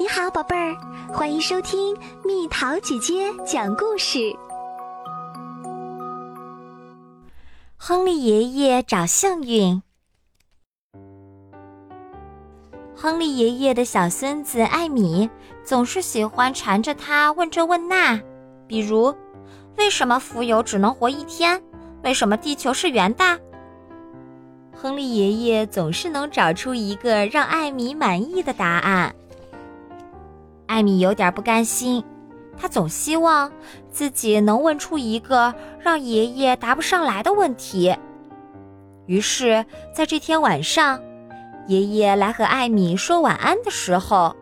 你好，宝贝儿，欢迎收听蜜桃姐姐讲故事。亨利爷爷找幸运。亨利爷爷的小孙子艾米总是喜欢缠着他问这问那，比如：为什么蜉蝣只能活一天？为什么地球是圆的？亨利爷爷总是能找出一个让艾米满意的答案。艾米有点不甘心，他总希望自己能问出一个让爷爷答不上来的问题。于是，在这天晚上，爷爷来和艾米说晚安的时候，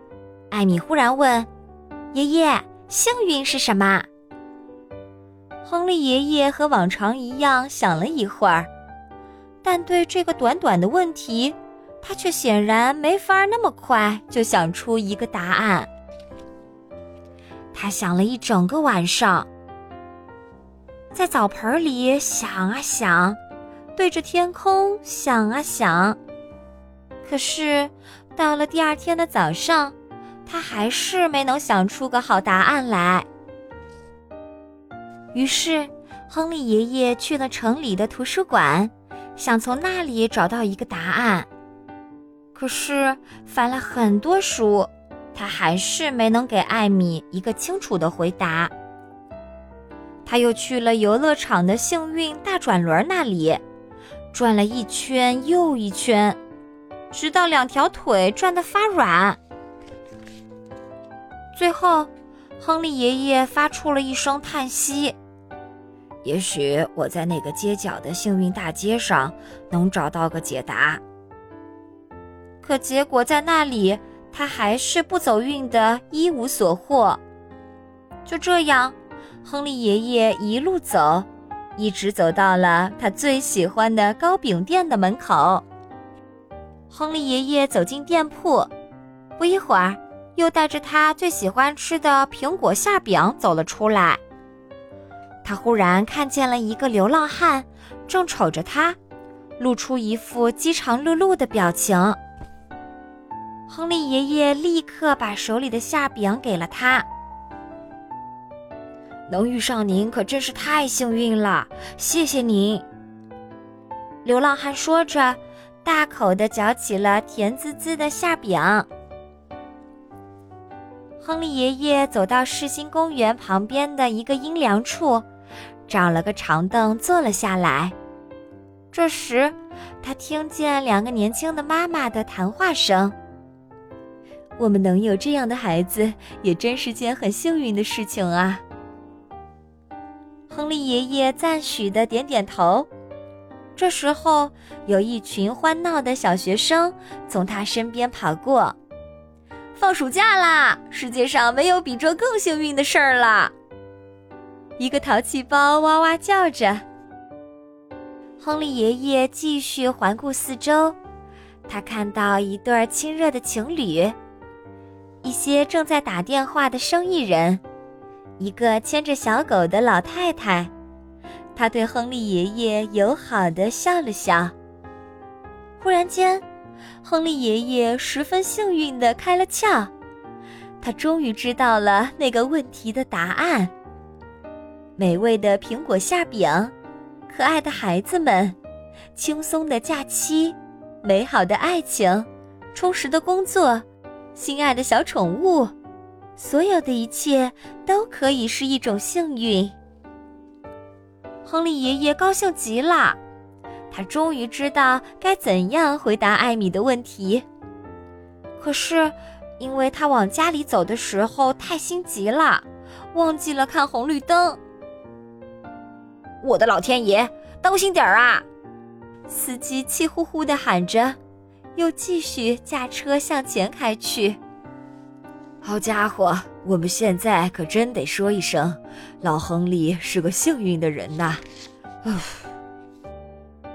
艾米忽然问：“爷爷，幸运是什么？”亨利爷爷和往常一样想了一会儿，但对这个短短的问题，他却显然没法那么快就想出一个答案。他想了一整个晚上，在澡盆里想啊想，对着天空想啊想。可是到了第二天的早上，他还是没能想出个好答案来。于是，亨利爷爷去了城里的图书馆，想从那里找到一个答案。可是翻了很多书。他还是没能给艾米一个清楚的回答。他又去了游乐场的幸运大转轮那里，转了一圈又一圈，直到两条腿转得发软。最后，亨利爷爷发出了一声叹息：“也许我在那个街角的幸运大街上能找到个解答。”可结果在那里。他还是不走运的，一无所获。就这样，亨利爷爷一路走，一直走到了他最喜欢的糕饼店的门口。亨利爷爷走进店铺，不一会儿，又带着他最喜欢吃的苹果馅饼走了出来。他忽然看见了一个流浪汉，正瞅着他，露出一副饥肠辘辘的表情。亨利爷爷立刻把手里的馅饼给了他。能遇上您可真是太幸运了，谢谢您。流浪汉说着，大口的嚼起了甜滋滋的馅饼。亨利爷爷走到世新公园旁边的一个阴凉处，找了个长凳坐了下来。这时，他听见两个年轻的妈妈的谈话声。我们能有这样的孩子，也真是件很幸运的事情啊！亨利爷爷赞许的点点头。这时候，有一群欢闹的小学生从他身边跑过。放暑假啦！世界上没有比这更幸运的事儿了。一个淘气包哇哇叫着。亨利爷爷继续环顾四周，他看到一对亲热的情侣。一些正在打电话的生意人，一个牵着小狗的老太太，她对亨利爷爷友好的笑了笑。忽然间，亨利爷爷十分幸运的开了窍，他终于知道了那个问题的答案。美味的苹果馅饼，可爱的孩子们，轻松的假期，美好的爱情，充实的工作。心爱的小宠物，所有的一切都可以是一种幸运。亨利爷爷高兴极了，他终于知道该怎样回答艾米的问题。可是，因为他往家里走的时候太心急了，忘记了看红绿灯。我的老天爷，当心点儿啊！司机气呼呼地喊着。又继续驾车向前开去。好家伙，我们现在可真得说一声，老亨利是个幸运的人呐！唉。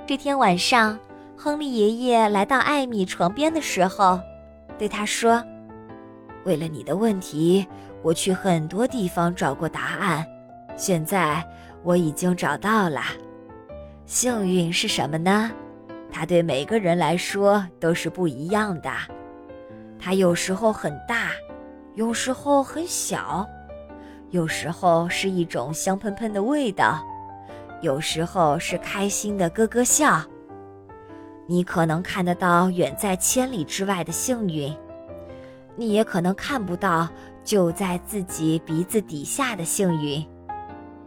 这天晚上，亨利爷爷来到艾米床边的时候，对他说：“为了你的问题，我去很多地方找过答案，现在我已经找到了。幸运是什么呢？”它对每个人来说都是不一样的，它有时候很大，有时候很小，有时候是一种香喷喷的味道，有时候是开心的咯咯笑。你可能看得到远在千里之外的幸运，你也可能看不到就在自己鼻子底下的幸运。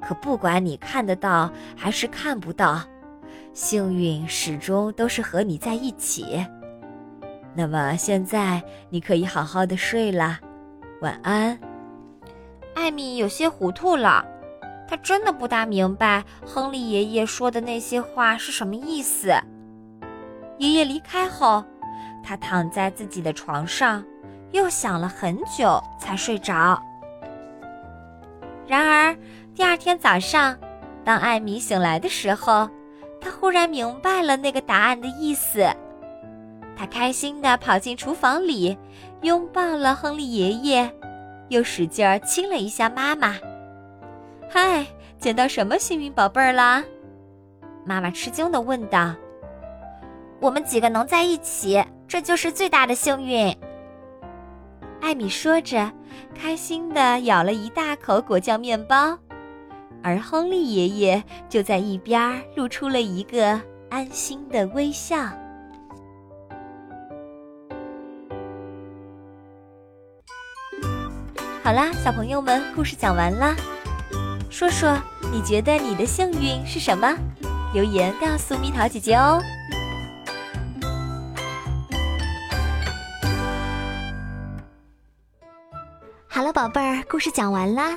可不管你看得到还是看不到，幸运始终都是和你在一起。那么现在你可以好好的睡了，晚安。艾米有些糊涂了，她真的不大明白亨利爷爷说的那些话是什么意思。爷爷离开后，他躺在自己的床上，又想了很久才睡着。然而第二天早上，当艾米醒来的时候，他忽然明白了那个答案的意思。他开心地跑进厨房里，拥抱了亨利爷爷，又使劲儿亲了一下妈妈。“嗨，捡到什么幸运宝贝儿啦？”妈妈吃惊地问道。我们几个能在一起，这就是最大的幸运。艾米说着，开心的咬了一大口果酱面包，而亨利爷爷就在一边露出了一个安心的微笑。好啦，小朋友们，故事讲完啦。说说你觉得你的幸运是什么？留言告诉蜜桃姐姐哦。好了，宝贝儿，故事讲完啦。